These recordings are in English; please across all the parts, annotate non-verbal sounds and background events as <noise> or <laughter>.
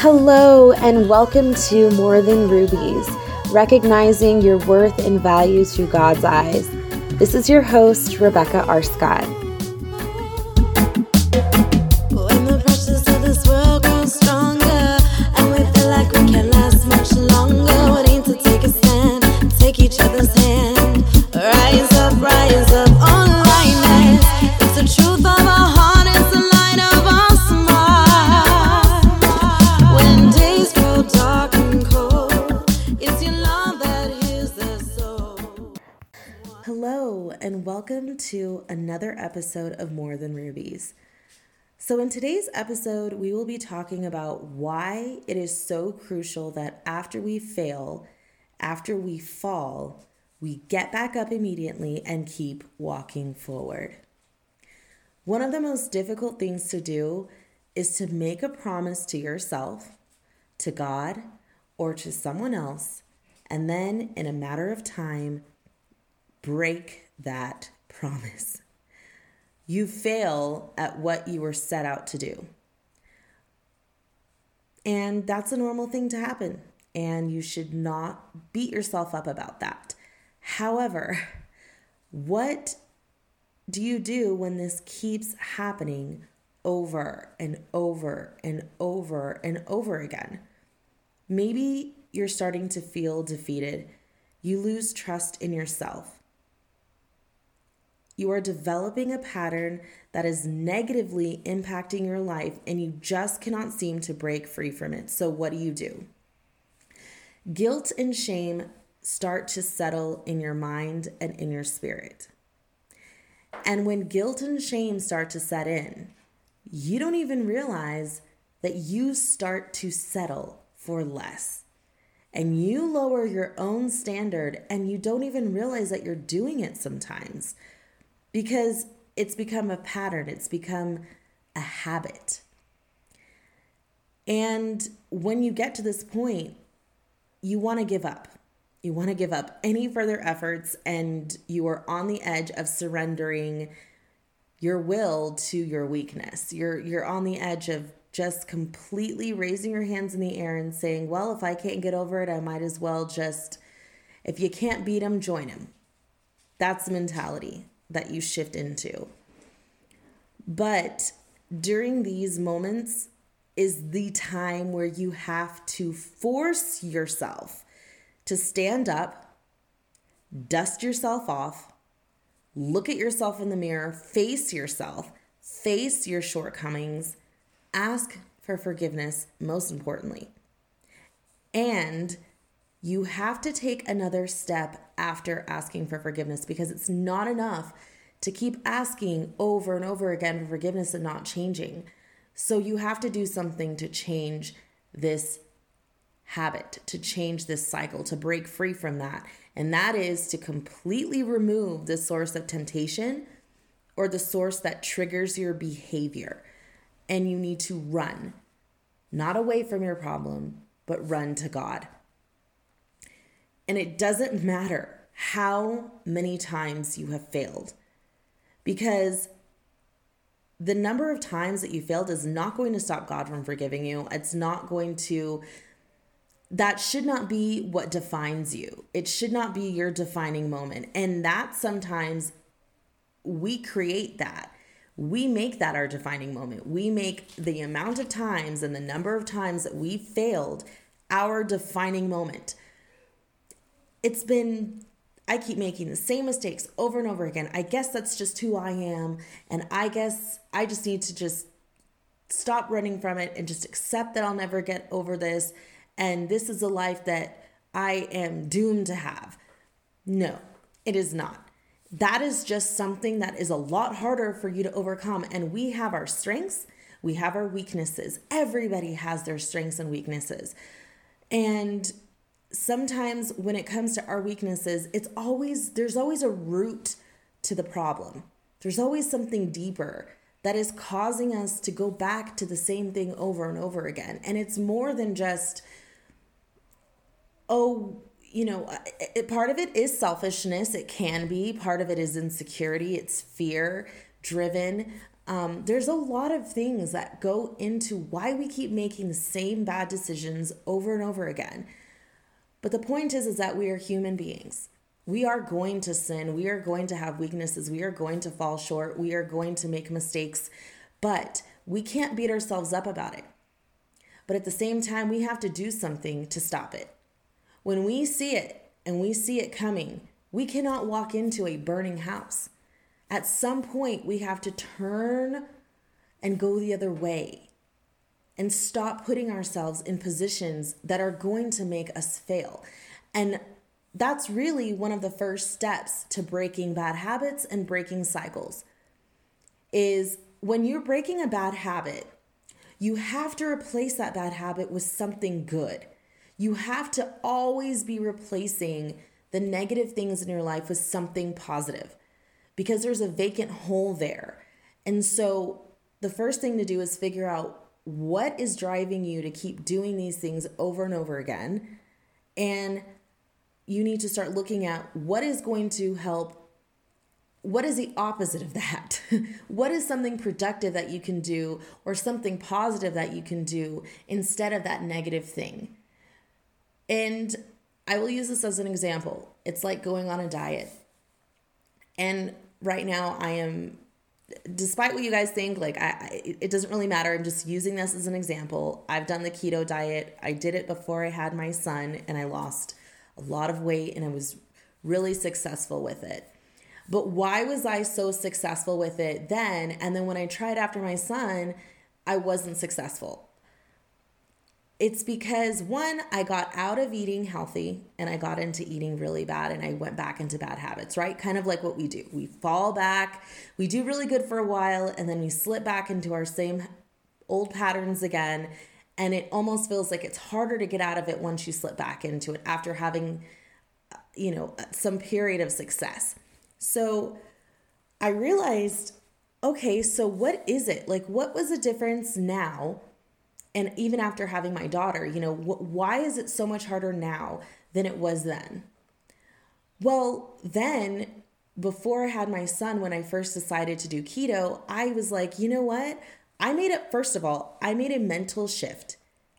Hello, and welcome to More Than Rubies, recognizing your worth and value through God's eyes. This is your host, Rebecca R. When episode of More Than Rubies. So, in today's episode, we will be talking about why it is so crucial that after we fail, after we fall, we get back up immediately and keep walking forward. One of the most difficult things to do is to make a promise to yourself, to God, or to someone else, and then in a matter of time, break that promise. You fail at what you were set out to do. And that's a normal thing to happen. And you should not beat yourself up about that. However, what do you do when this keeps happening over and over and over and over again? Maybe you're starting to feel defeated. You lose trust in yourself. You are developing a pattern that is negatively impacting your life and you just cannot seem to break free from it. So, what do you do? Guilt and shame start to settle in your mind and in your spirit. And when guilt and shame start to set in, you don't even realize that you start to settle for less. And you lower your own standard and you don't even realize that you're doing it sometimes because it's become a pattern, it's become a habit. And when you get to this point, you want to give up. You want to give up any further efforts, and you are on the edge of surrendering your will to your weakness. You're you're on the edge of just completely raising your hands in the air and saying, "Well, if I can't get over it, I might as well just if you can't beat him, join him." That's the mentality that you shift into. But during these moments is the time where you have to force yourself to stand up, dust yourself off, look at yourself in the mirror, face yourself, face your shortcomings, ask for forgiveness, most importantly. And you have to take another step after asking for forgiveness because it's not enough to keep asking over and over again for forgiveness and not changing. So you have to do something to change this habit, to change this cycle, to break free from that. And that is to completely remove the source of temptation or the source that triggers your behavior. And you need to run, not away from your problem, but run to God. And it doesn't matter how many times you have failed because the number of times that you failed is not going to stop God from forgiving you. It's not going to, that should not be what defines you. It should not be your defining moment. And that sometimes we create that. We make that our defining moment. We make the amount of times and the number of times that we failed our defining moment. It's been I keep making the same mistakes over and over again. I guess that's just who I am. And I guess I just need to just stop running from it and just accept that I'll never get over this. And this is a life that I am doomed to have. No, it is not. That is just something that is a lot harder for you to overcome. And we have our strengths, we have our weaknesses. Everybody has their strengths and weaknesses. And sometimes when it comes to our weaknesses, it's always, there's always a root to the problem. There's always something deeper that is causing us to go back to the same thing over and over again. And it's more than just, oh, you know, it, part of it is selfishness. It can be. Part of it is insecurity. It's fear driven. Um, there's a lot of things that go into why we keep making the same bad decisions over and over again. But the point is, is that we are human beings. We are going to sin. We are going to have weaknesses. We are going to fall short. We are going to make mistakes. But we can't beat ourselves up about it. But at the same time, we have to do something to stop it. When we see it and we see it coming, we cannot walk into a burning house. At some point, we have to turn and go the other way and stop putting ourselves in positions that are going to make us fail. And that's really one of the first steps to breaking bad habits and breaking cycles is when you're breaking a bad habit, you have to replace that bad habit with something good. You have to always be replacing the negative things in your life with something positive because there's a vacant hole there. And so the first thing to do is figure out what is driving you to keep doing these things over and over again. And you need to start looking at what is going to help what is the opposite of that? <laughs> what is something productive that you can do or something positive that you can do instead of that negative thing? And I will use this as an example. It's like going on a diet. And right now I am despite what you guys think like I, it doesn't really matter i'm just using this as an example i've done the keto diet i did it before i had my son and i lost a lot of weight and i was really successful with it but why was I so successful with it then? And then when I tried after my son, I wasn't successful. It's because one, I got out of eating healthy and I got into eating really bad and I went back into bad habits, right? Kind of like what we do. We fall back, we do really good for a while, and then we slip back into our same old patterns again. And it almost feels like it's harder to get out of it once you slip back into it after having, uh, you know, uh, some period of success. So I realized, okay, so what is it? Like, what was the difference now? And even after having my daughter, you know, wh- why is it so much harder now than it was then? Well, then before I had my son, when I first decided to do keto, I was like, you know what? I made it, first of all, I made a mental shift,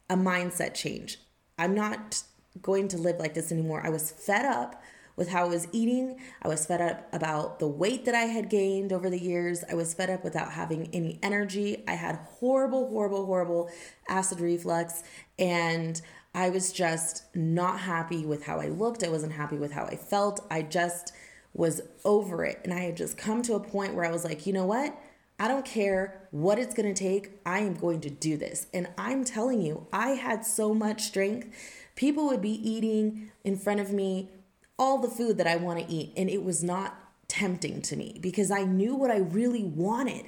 a mindset change. I'm not going to live like this anymore. I was fed up with how I was eating. I was fed up about the weight that I had gained over the years. I was fed up without having any energy. I had horrible, horrible, horrible acid reflux. And I was just not happy with how I looked. I wasn't happy with how I felt. I just was over it. And I had just come to a point where I was like, you know what? I don't care what it's going to take. I am going to do this. And I'm telling you, I had so much strength. People would be eating in front of me all the food that I want to eat. And it was not tempting to me because I knew what I really wanted.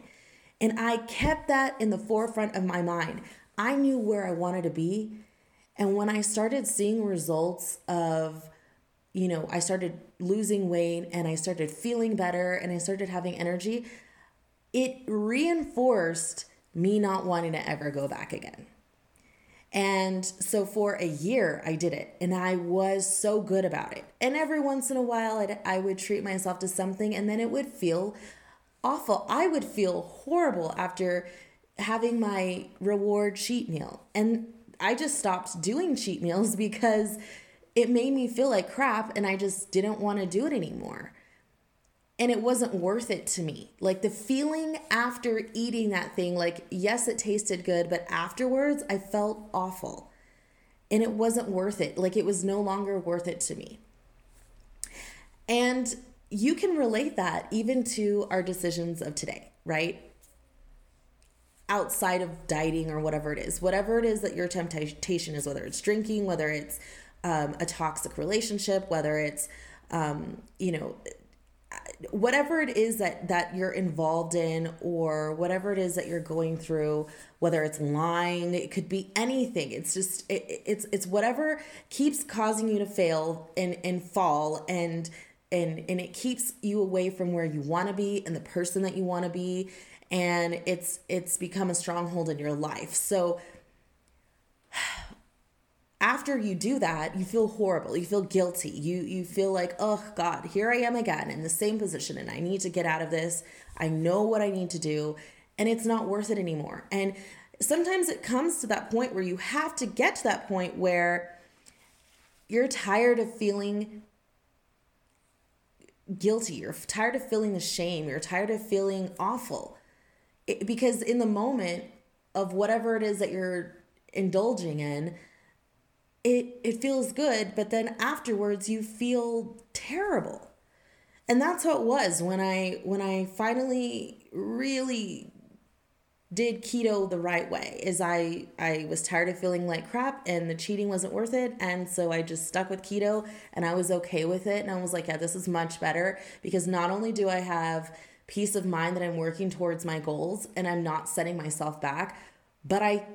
And I kept that in the forefront of my mind. I knew where I wanted to be. And when I started seeing results of, you know, I started losing weight and I started feeling better and I started having energy, it reinforced me not wanting to ever go back again. And so for a year, I did it and I was so good about it. And every once in a while, I'd, I would treat myself to something and then it would feel awful. I would feel horrible after having my reward cheat meal. And I just stopped doing cheat meals <laughs> because it made me feel like crap and I just didn't want to do it anymore and it wasn't worth it to me. Like the feeling after eating that thing, like, yes, it tasted good, but afterwards I felt awful. And it wasn't worth it. Like it was no longer worth it to me. And you can relate that even to our decisions of today, right? Outside of dieting or whatever it is, whatever it is that your temptation is, whether it's drinking, whether it's um, a toxic relationship, whether it's um, you know whatever it is that that you're involved in or whatever it is that you're going through whether it's lying it could be anything. It's just it, it's it's whatever keeps causing you to fail and and fall and and and it keeps you away from where you want to be and the person that you want to be. And it's it's become a stronghold in your life. So after you do that, you feel horrible. You feel guilty. You you feel like, "Oh god, here I am again in the same position and I need to get out of this. I know what I need to do." and it's not worth it anymore. And sometimes it comes to that point where you have to get to that point where you're tired of feeling guilty, you're tired of feeling the shame, you're tired of feeling awful. It, because in the moment of whatever it is that you're indulging in, it it feels good, but then afterwards you feel terrible. And that's how it was when I when I finally really did keto the right way is I I was tired of feeling like crap and the cheating wasn't worth it. And so I just stuck with keto and I was okay with it. And I was like yeah this is much better because not only do I have peace of mind that I'm working towards my goals and I'm not setting myself back but I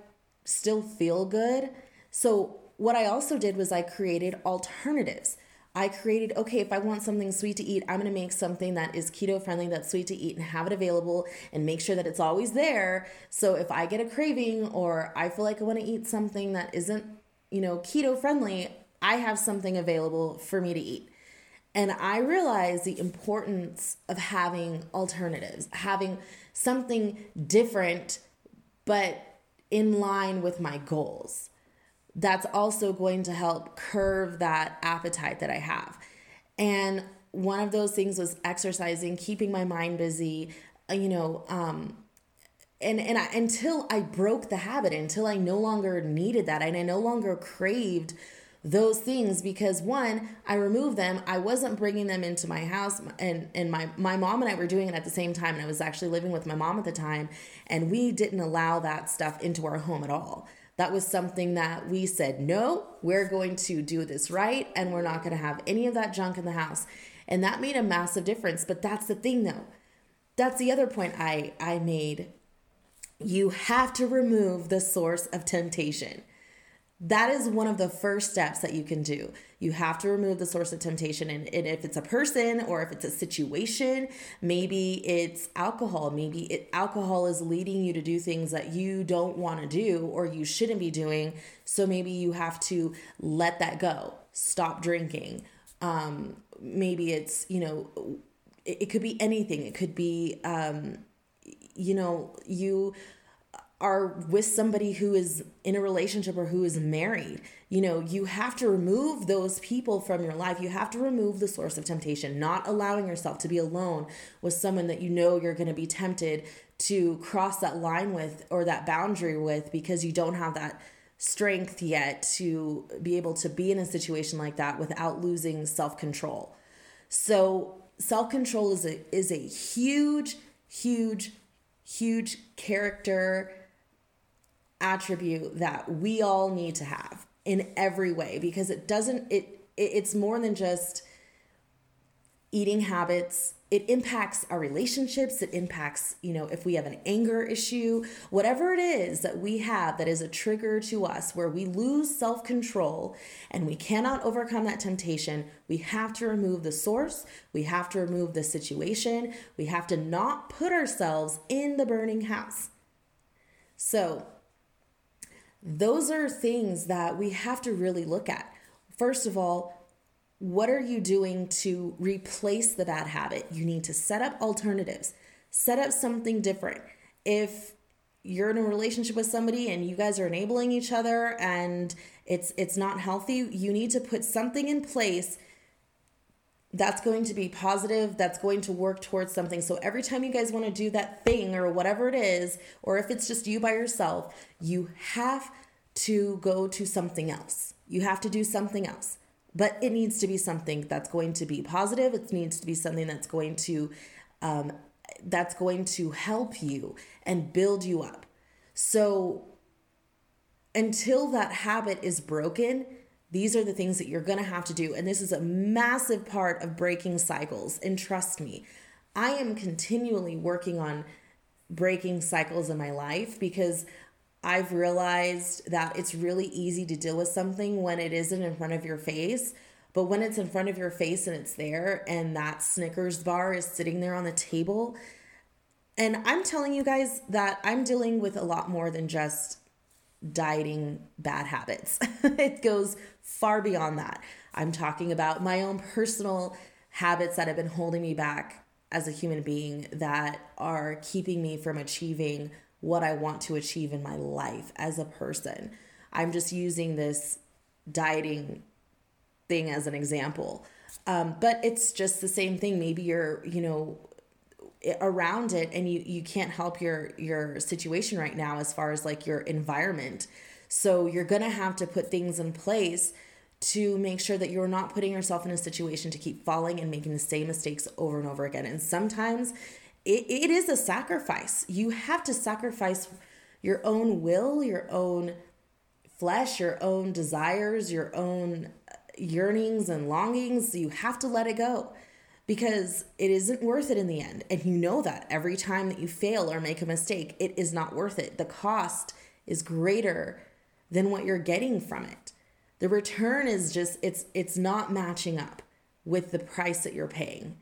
still feel good. So what I also did was I created alternatives I created, okay, if I want something sweet to eat, I'm gonna make something that is keto friendly, that's sweet to eat, and have it available and make sure that it's always there. So if I get a craving or I feel like I wanna eat something that isn't, you know, keto friendly, I have something available for me to eat. And I realized the importance of having alternatives, having something different, but in line with my goals that's also going to help curve that appetite that I have. And one of those things was exercising, keeping my mind busy, uh, you know, um, and and I, until I broke the habit, until I no longer needed that, and I no longer craved those things because one i removed them i wasn't bringing them into my house and and my my mom and i were doing it at the same time and i was actually living with my mom at the time and we didn't allow that stuff into our home at all that was something that we said, no, we're going to do this right and we're not going to have any of that junk in the house. And that made a massive difference. But that's the thing though. That's the other point I, I made. You have to remove the source of temptation. That is one of the first steps that you can do. You have to remove the source of temptation. And, and if it's a person or if it's a situation, maybe it's alcohol. Maybe it, alcohol is leading you to do things that you don't want to do or you shouldn't be doing. So maybe you have to let that go, stop drinking. Um, maybe it's, you know, it, it could be anything. It could be, um, you know, you are with somebody who is in a relationship or who is married. You know, you have to remove those people from your life. You have to remove the source of temptation, not allowing yourself to be alone with someone that you know you're going to be tempted to cross that line with or that boundary with because you don't have that strength yet to be able to be in a situation like that without losing self-control. So, self-control is a is a huge huge huge character attribute that we all need to have in every way because it doesn't it, it's more than just eating habits. It impacts our relationships. It impacts you know if we have an anger issue whatever it is that we have that is a trigger to us where we lose self-control and we cannot overcome that temptation we have to remove the source. We have to remove the situation. We have to not put ourselves in the burning house. So those are things that we have to really look at. First of all, what are you doing to replace the bad habit? You need to set up alternatives, set up something different. If you're in a relationship with somebody and you guys are enabling each other and it's it's not healthy, you need to put something in place that's going to be positive, that's going to work towards something. So every time you guys want to do that thing or whatever it is, or if it's just you by yourself, you have to go to something else. You have to do something else. But it needs to be something that's going to be positive. It needs to be something that's going to um, that's going to help you and build you up. So until that habit is broken, these are the things that you're going to have to do. And this is a massive part of breaking cycles. And trust me, I am continually working on breaking cycles in my life because I've realized that it's really easy to deal with something when it isn't in front of your face. But when it's in front of your face and it's there, and that Snickers bar is sitting there on the table, and I'm telling you guys that I'm dealing with a lot more than just dieting bad habits. <laughs> it goes far beyond that. I'm talking about my own personal habits that have been holding me back as a human being that are keeping me from achieving what I want to achieve in my life as a person. I'm just using this dieting thing as an example. Um, but it's just the same thing. Maybe you're, you know, around it and you you can't help your your situation right now as far as like your environment. So you're going to have to put things in place to make sure that you're not putting yourself in a situation to keep falling and making the same mistakes over and over again. And sometimes it, it is a sacrifice. You have to sacrifice your own will, your own flesh, your own desires, your own uh, yearnings and longings. You have to let it go because it isn't worth it in the end. And you know that every time that you fail or make a mistake, it is not worth it. The cost is greater than what you're getting from it. The return is just it's it's not matching up with the price that you're paying.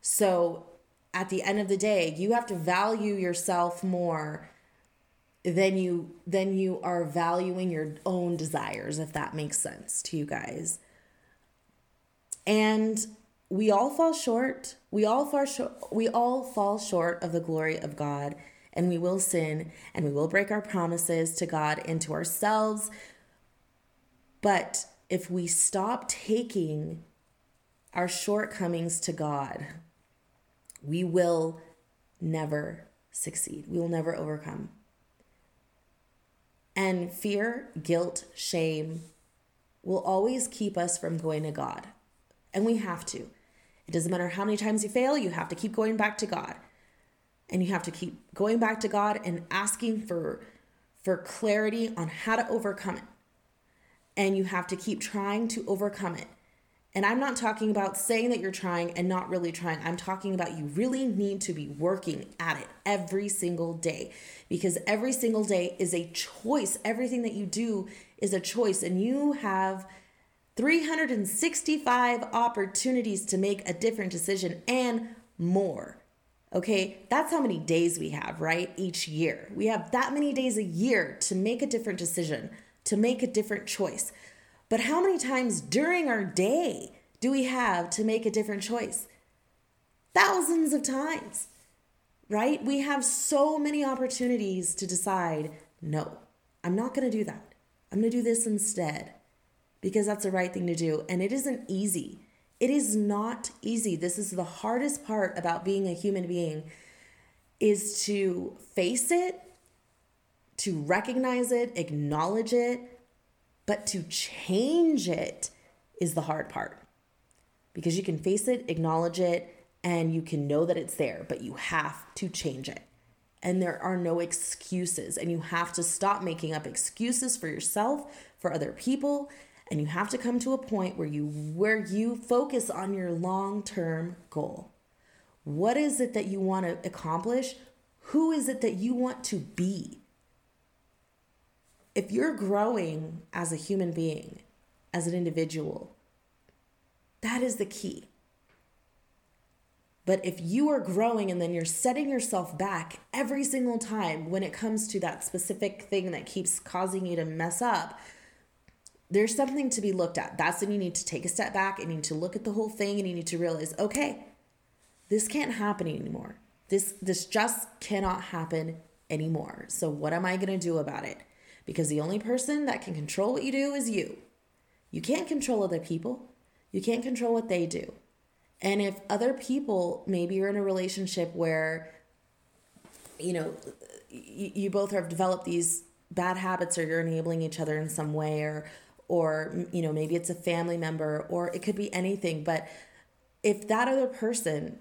So at the end of the day, you have to value yourself more than you than you are valuing your own desires if that makes sense to you guys. And we all fall short. We all fall short. We all fall short of the glory of God, and we will sin, and we will break our promises to God and to ourselves. But if we stop taking our shortcomings to God, we will never succeed. We will never overcome. And fear, guilt, shame will always keep us from going to God. And we have to. It doesn't matter how many times you fail, you have to keep going back to God. And you have to keep going back to God and asking for for clarity on how to overcome it. And you have to keep trying to overcome it. And I'm not talking about saying that you're trying and not really trying. I'm talking about you really need to be working at it every single day because every single day is a choice. Everything that you do is a choice, and you have 365 opportunities to make a different decision and more. Okay, that's how many days we have, right? Each year. We have that many days a year to make a different decision, to make a different choice. But how many times during our day do we have to make a different choice? Thousands of times, right? We have so many opportunities to decide no, I'm not to do that. I'm to do this instead because that's the right thing to do. And it isn't easy. It is not easy. This is the hardest part about being a human being is to face it, to recognize it, acknowledge it, but to change it is the hard part. Because you can face it, acknowledge it, and you can know that it's there, but you have to change it. And there are no excuses, and you have to stop making up excuses for yourself, for other people, and you have to come to a point where you where you focus on your long-term goal. What is it that you want to accomplish? Who is it that you want to be? If you're growing as a human being, as an individual, that is the key. But if you are growing and then you're setting yourself back every single time when it comes to that specific thing that keeps causing you to mess up, there's something to be looked at. That's when you need to take a step back and you need to look at the whole thing and you need to realize, okay, this can't happen anymore. This this just cannot happen anymore. So what am I going to do about it? Because the only person that can control what you do is you. You can't control other people. You can't control what they do. And if other people, maybe you're in a relationship where you know, you, you both have developed these bad habits or you're enabling each other in some way or or you know maybe it's a family member or it could be anything but if that other person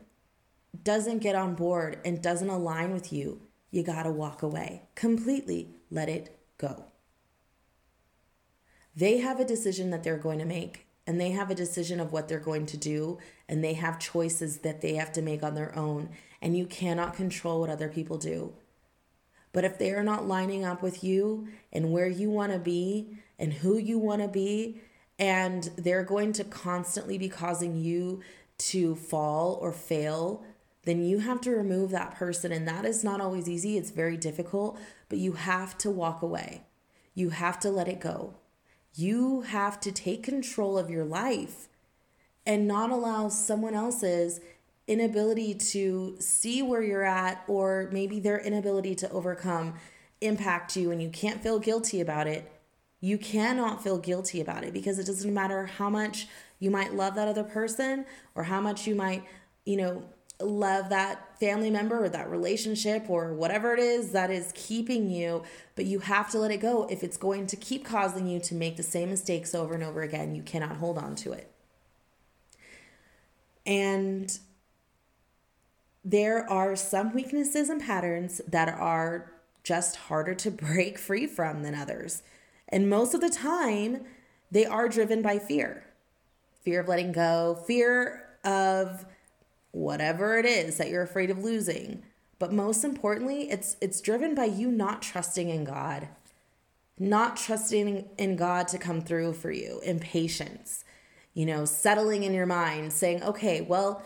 doesn't get on board and doesn't align with you you got to walk away. Completely let it go. They have a decision that they're going to make and they have a decision of what they're going to do and they have choices that they have to make on their own and you cannot control what other people do. But if they are not lining up with you and where you want to be and who you want to be, and they're going to constantly be causing you to fall or fail, then you have to remove that person. And that is not always easy, it's very difficult, but you have to walk away. You have to let it go. You have to take control of your life and not allow someone else's inability to see where you're at, or maybe their inability to overcome impact you and you can't feel guilty about it, you cannot feel guilty about it because it doesn't matter how much you might love that other person or how much you might, you know, love that family member or that relationship or whatever it is that is keeping you, but you have to let it go. If it's going to keep causing you to make the same mistakes over and over again, you cannot hold on to it. And there are some weaknesses and patterns that are just harder to <laughs> break free from than others. And most of the time, they are driven by fear fear of letting go, fear of whatever it is that you're afraid of losing. But most importantly, it's it's driven by you not trusting in God. Not trusting in God to come through for you, impatience. You know, settling in your mind, saying, "Okay, well,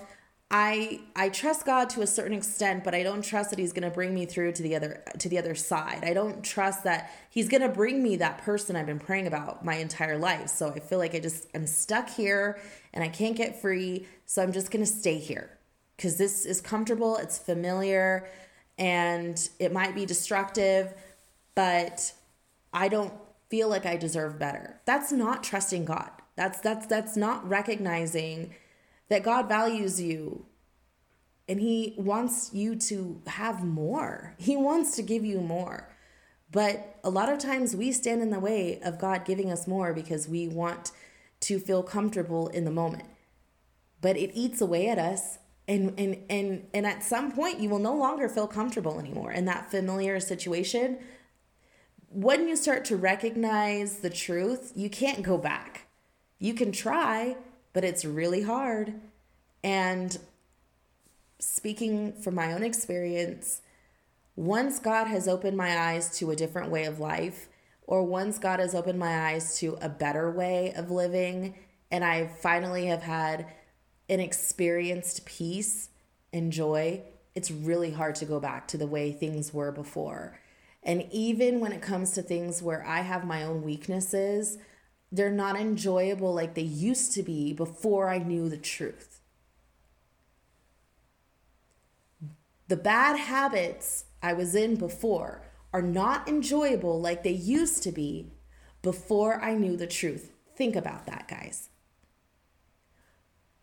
I I trust God to a certain extent, but I don't trust that he's going to bring me through to the other to the other side. I don't trust that he's going to bring me that person I've been praying about my entire life. So I feel like I just I'm stuck here and I can't get free, so I'm just going to stay here cuz this is comfortable, it's familiar, and it might be destructive, but I don't feel like I deserve better. That's not trusting God. That's that's that's not recognizing that God values you and He wants you to have more. He wants to give you more. But a lot of times we stand in the way of God giving us more because we want to feel comfortable in the moment. But it eats away at us and and and and at some point you will no longer feel comfortable anymore in that familiar situation. When you start to recognize the truth, you can't go back. You can try, but it's really hard. And speaking from my own experience, once God has opened my eyes to a different way of life, or once God has opened my eyes to a better way of living, and I finally have had an experienced peace and joy, it's really hard to go back to the way things were before. And even when it comes to things where I have my own weaknesses, they're not enjoyable like they used to be before I knew the truth. The bad habits I was in before are not enjoyable like they used to be before I knew the truth. Think about that, guys.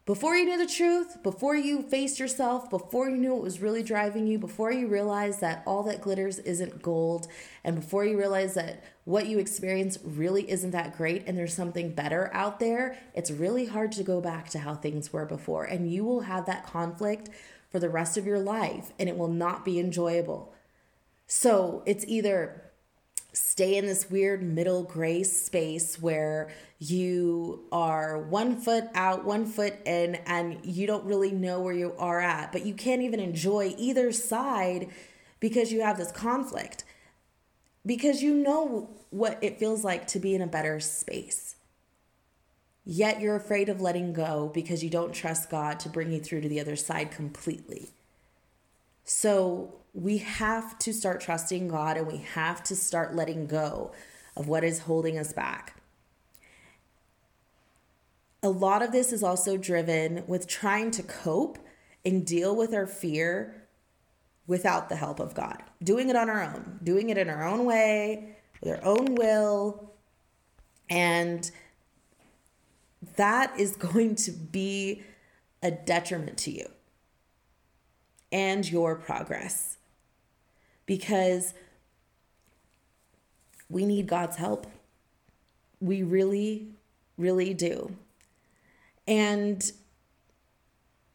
Before you knew the truth, before you faced yourself, before you knew what was really driving you, before you realized that all that glitters isn't gold, and before you realized that what you experience really isn't that great and there's something better out there, it's really hard to go back to how things were before. And you will have that conflict for the rest of your life and it will not be enjoyable. So it's either stay in this weird middle gray space where you are one foot out, one foot in, and you don't really know where you are at, but you can't even enjoy either side because you have this conflict. Because you know what it feels like to be in a better space. Yet you're afraid of letting go because you don't trust God to bring you through to the other side completely. So we have to start trusting God and we have to start letting go of what is holding us back. A lot of this is also driven with trying to cope and deal with our fear without the help of God, doing it on our own, doing it in our own way, with our own will. And that is going to be a detriment to you and your progress because we need God's help. We really, really do. And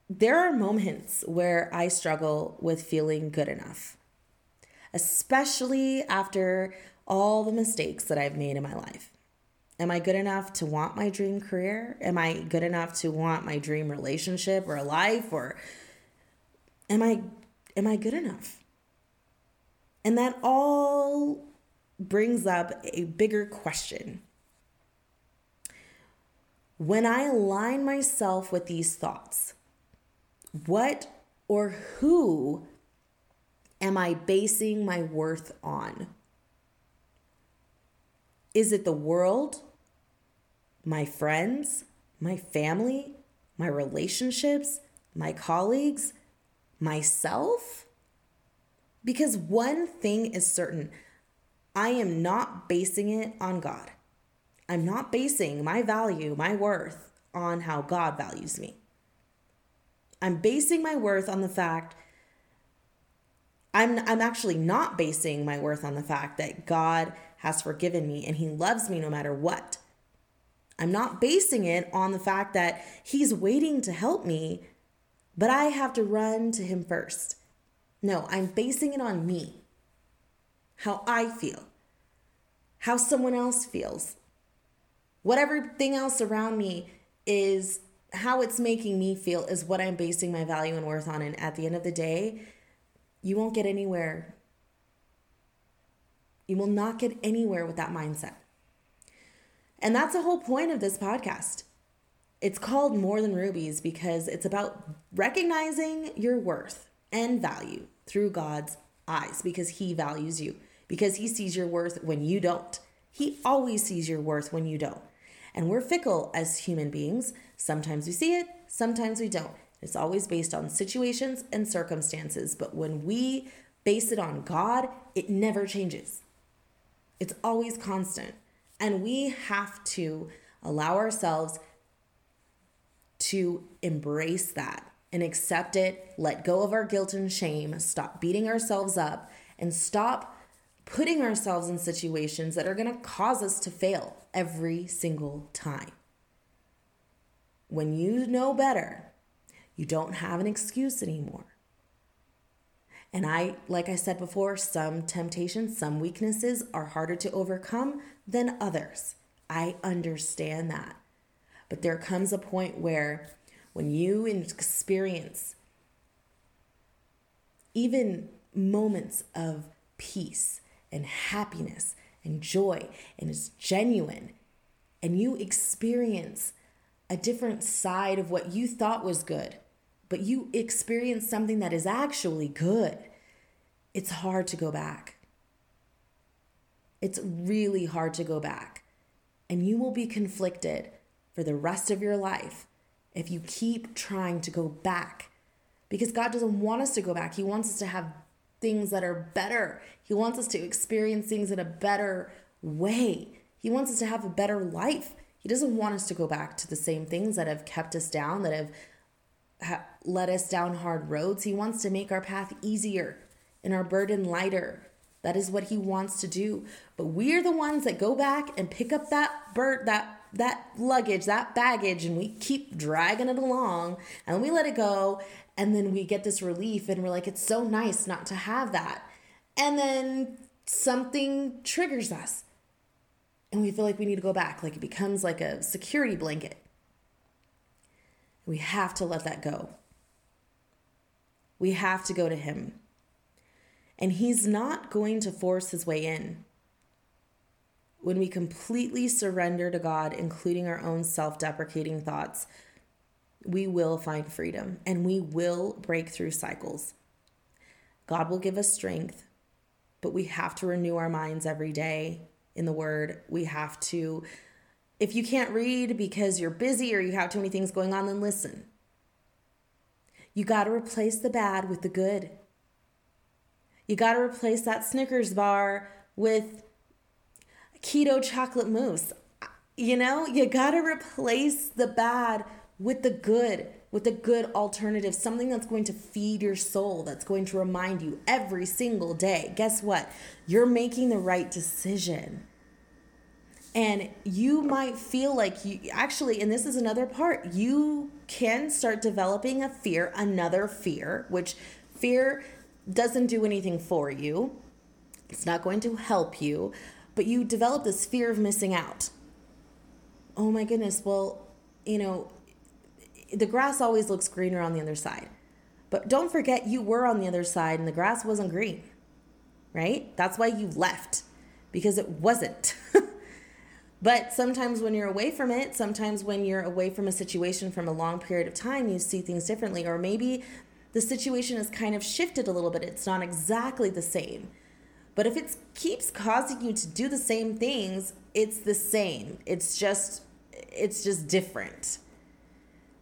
there are moments where I struggle with feeling good enough, especially after all the mistakes that I've made in my life. Am I good enough to want my dream career? Am I good enough to want my dream relationship or a life or am I am I good enough? And that all brings up a bigger question. When I align myself with these thoughts, what or who am I basing my worth on? Is it the world, my friends, my family, my relationships, my colleagues, myself? Because one thing is certain I am not basing it on God. I'm not basing my value, my worth on how God values me. I'm basing my worth on the fact I'm I'm actually not basing my worth on the fact that God has forgiven me and he loves me no matter what. I'm not basing it on the fact that he's waiting to help me, but I have to run to him first. No, I'm basing it on me. How I feel. How someone else feels. What everything else around me is how it's making me feel is what I'm basing my value and worth on. And at the end of the day, you won't get anywhere. You will not get anywhere with that mindset. And that's the whole point of this podcast. It's called More Than Rubies because it's about recognizing your worth and value through God's eyes because He values you, because He sees your worth when you don't. He always sees your worth when you don't. And we're fickle as human beings. Sometimes we see it, sometimes we don't. It's always based on situations and circumstances. But when we base it on God, it never changes. It's always constant. And we have to allow ourselves to embrace that and accept it, let go of our guilt and shame, stop beating ourselves up, and stop putting ourselves in situations that are going to cause us to fail every single time. When you know better, you don't have an excuse anymore. And I, like I said before, some temptations, some weaknesses are harder to overcome than others. I understand that. But there comes a point where when you experience even moments of peace and happiness and joy and it's genuine and you experience a different side of what you thought was good but you experience something that is actually good it's hard to go back. It's really hard to go back. And you will be conflicted for the rest of your life if you keep trying to go back because God doesn't want us to go back he wants us to have things that are better. He wants us to experience things in a better way. He wants us to have a better life. He doesn't want us to go back to the same things that have kept us down, that have ha- led us down hard roads. He wants to make our path easier and our burden lighter. That is what he wants to do. But we're the ones that go back and pick up that bird that that luggage, that baggage and we keep dragging it along and we let it go and then we get this relief and we're like it's so nice not to have that. And then something triggers us and we feel like we need to go back like it becomes like a security blanket. We have to let that go. We have to go to him. And he's not going to force his way in when we completely surrender to God, including our own self deprecating thoughts, we will find freedom and we will break through cycles. God will give us strength, but we have to renew our minds every day in the Word. We have to, if you can't read because you're busy or you have too many things going on, then listen. You got to replace the bad with the good. You got to replace that Snickers bar with keto chocolate mousse. You know, you got to replace the bad with the good, with a good alternative, something that's going to feed your soul, that's going to remind you every single day. Guess what? You're making the right decision. And you might feel like you actually, and this is another part, you can start developing a fear, another fear, which fear doesn't do anything for you. It's not going to help you, but you develop this fear of missing out. Oh my goodness, well, you know, the grass always looks greener on the other side. But don't forget, you were on the other side and the grass wasn't green, right? That's why you left, because it wasn't. <laughs> but sometimes when you're away from it, sometimes when you're away from a situation from a long period of time, you see things differently. Or maybe the situation has kind of shifted a little bit, it's not exactly the same. But if it keeps causing you to do the same things, it's the same. It's just it's just different.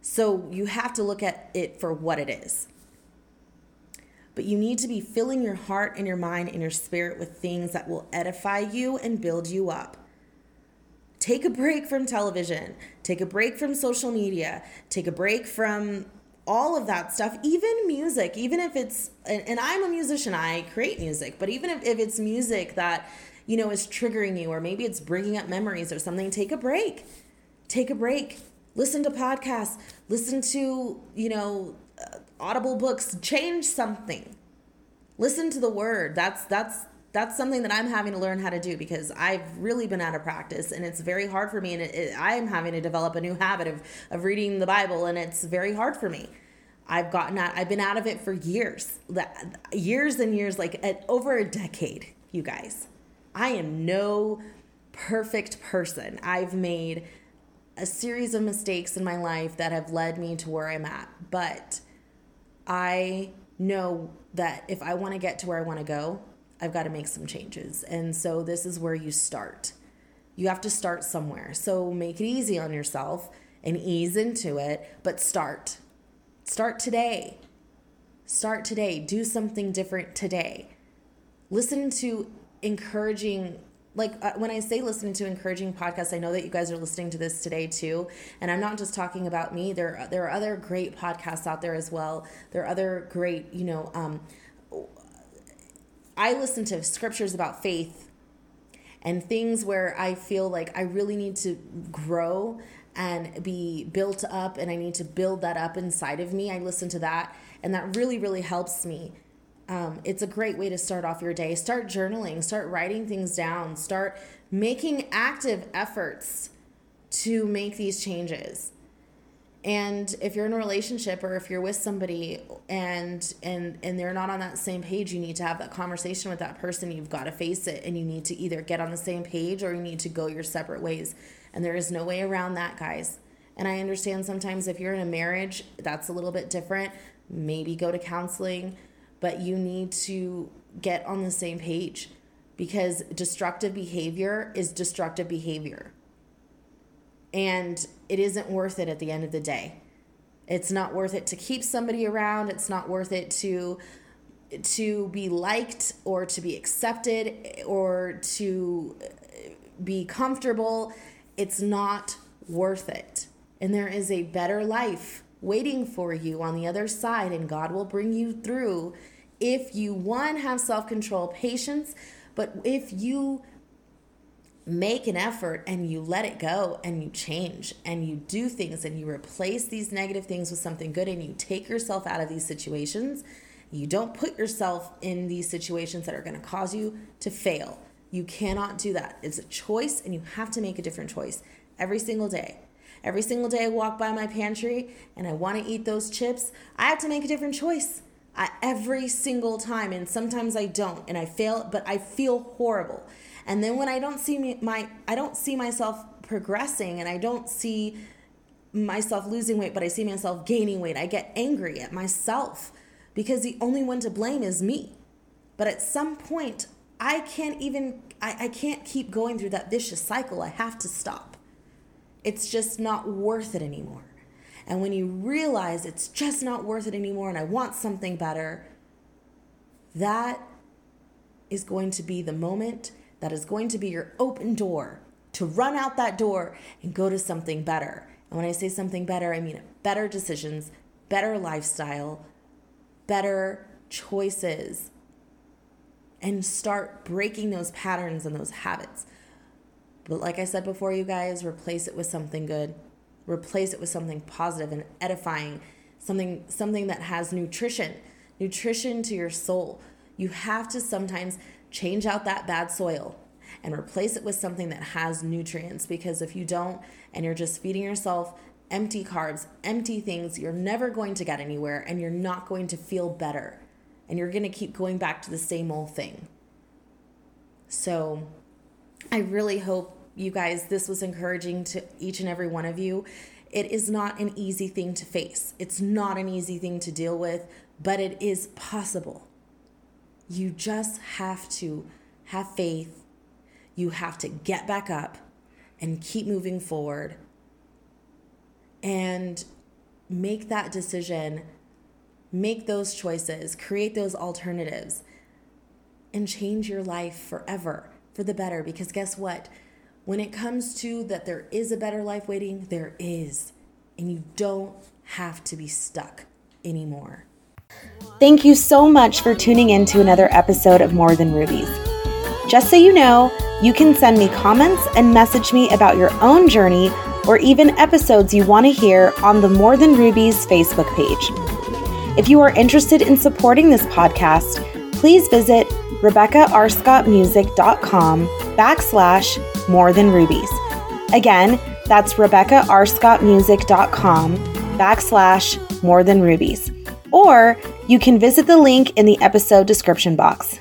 So you have to look at it for what it is. But you need to be filling your heart and your mind and your spirit with things that will edify you and build you up. Take a break from television, take a break from social media, take a break from all of that stuff, even music, even if it's, and, I'm a musician, I create music, but even if, if it's music that, you know, is triggering you, or maybe it's bringing up memories or something, take a break. Take a break. Listen to podcasts, listen to, you know, uh, audible books, change something. Listen to the word. That's, that's, that's something that I'm having to learn how to do because I've really been out of practice and it's very hard for me. And it, it, I'm having to develop a new habit of, of reading the Bible and it's very hard for me. I've gotten out, I've been out of it for years, years and years, like at, over a decade, you guys. I am no perfect person. I've made a series of mistakes in my life that have led me to where I'm at, but I know that if I want to get to where I want to go, I've got to make some changes. And so this is where you start. You have to start somewhere. So make it easy on yourself and ease into it, but start. Start today. Start today. Do something different today. Listen to encouraging like uh, when I say listening to encouraging podcasts, I know that you guys are listening to this today too, and I'm not just talking about me. There, there are other great podcasts out there as well. There are other great, you know, um, I listen to scriptures about faith and things where I feel like I really need to grow and be built up and I need to build that up inside of me. I listen to that and that really, really helps me. Um, it's a great way to start off your day. Start journaling, start writing things down, start making active efforts to make these changes and if you're in a relationship or if you're with somebody and and and they're not on that same page you need to have that conversation with that person. You've got to face it and you need to either get on the same page or you need to go your separate ways. And there is no way around that guys. And i understand sometimes if you're in a marriage that's a little bit different. Maybe go to counseling but you need to get on the same page because destructive behavior is destructive behavior and it isn't worth it at the end of the day. It's not worth it to keep somebody around. It's not worth it to to be liked or to be accepted or to be comfortable. It's not worth it. And there is a better life waiting for you on the other side and God will bring you through if you one have self-control, patience, but if you make an effort and you let it go and you change and you do things and you replace these negative things with something good and you take yourself out of these situations, you don't put yourself in these situations that are going to cause you to fail. You cannot do that. It's a choice and you have to make a different choice every single day. Every single day I walk by my pantry and I want to eat those chips, I have to make a different choice. I, every single time and sometimes I don't and I fail but I feel horrible and then when I don't see me, my I don't see myself progressing and I don't see myself losing weight, but I see myself gaining weight, I get angry at myself because the only one to blame is me. But at some point, I can't even I, I can't keep going through that vicious cycle. I have to stop. It's just not worth it anymore. And when you realize it's just not worth it anymore and I want something better, that is going to be the moment that is going to be your open door to run out that door and go to something better. And when I say something better, I mean better decisions, better lifestyle, better choices, and start breaking those patterns and those habits. But like I said before, you guys, replace it with something good. Replace it with something positive and edifying, something something that has nutrition, nutrition to your soul. You have to sometimes change out that bad soil and replace it with something that has nutrients because if you don't and you're just feeding yourself empty carbs, empty things, you're never going to get anywhere and you're not going to feel better. And you're going to keep going back to the same old thing. So I really hope you guys this was encouraging to each and every one of you. It is not an easy thing to face. It's not an easy thing to deal with, but it is possible. You just have to have faith. You have to get back up and keep moving forward. And make that decision, make those choices, create those alternatives, and change your life forever for the better. Because guess what? When it comes to that, there is a better life waiting, there is. And you don't have to be stuck anymore. Thank you so much for tuning in to another episode of More Than Rubies. Just so you know, you can send me comments and message me about your own journey or even episodes you want to hear on the More Than Rubies Facebook page. If you are interested in supporting this podcast, please visit RebeccaArscottMusic.com backslash More Than Rubies. Again, that's RebeccaArscottMusic.com backslash More Than Rubies or you can visit the link in the episode description box.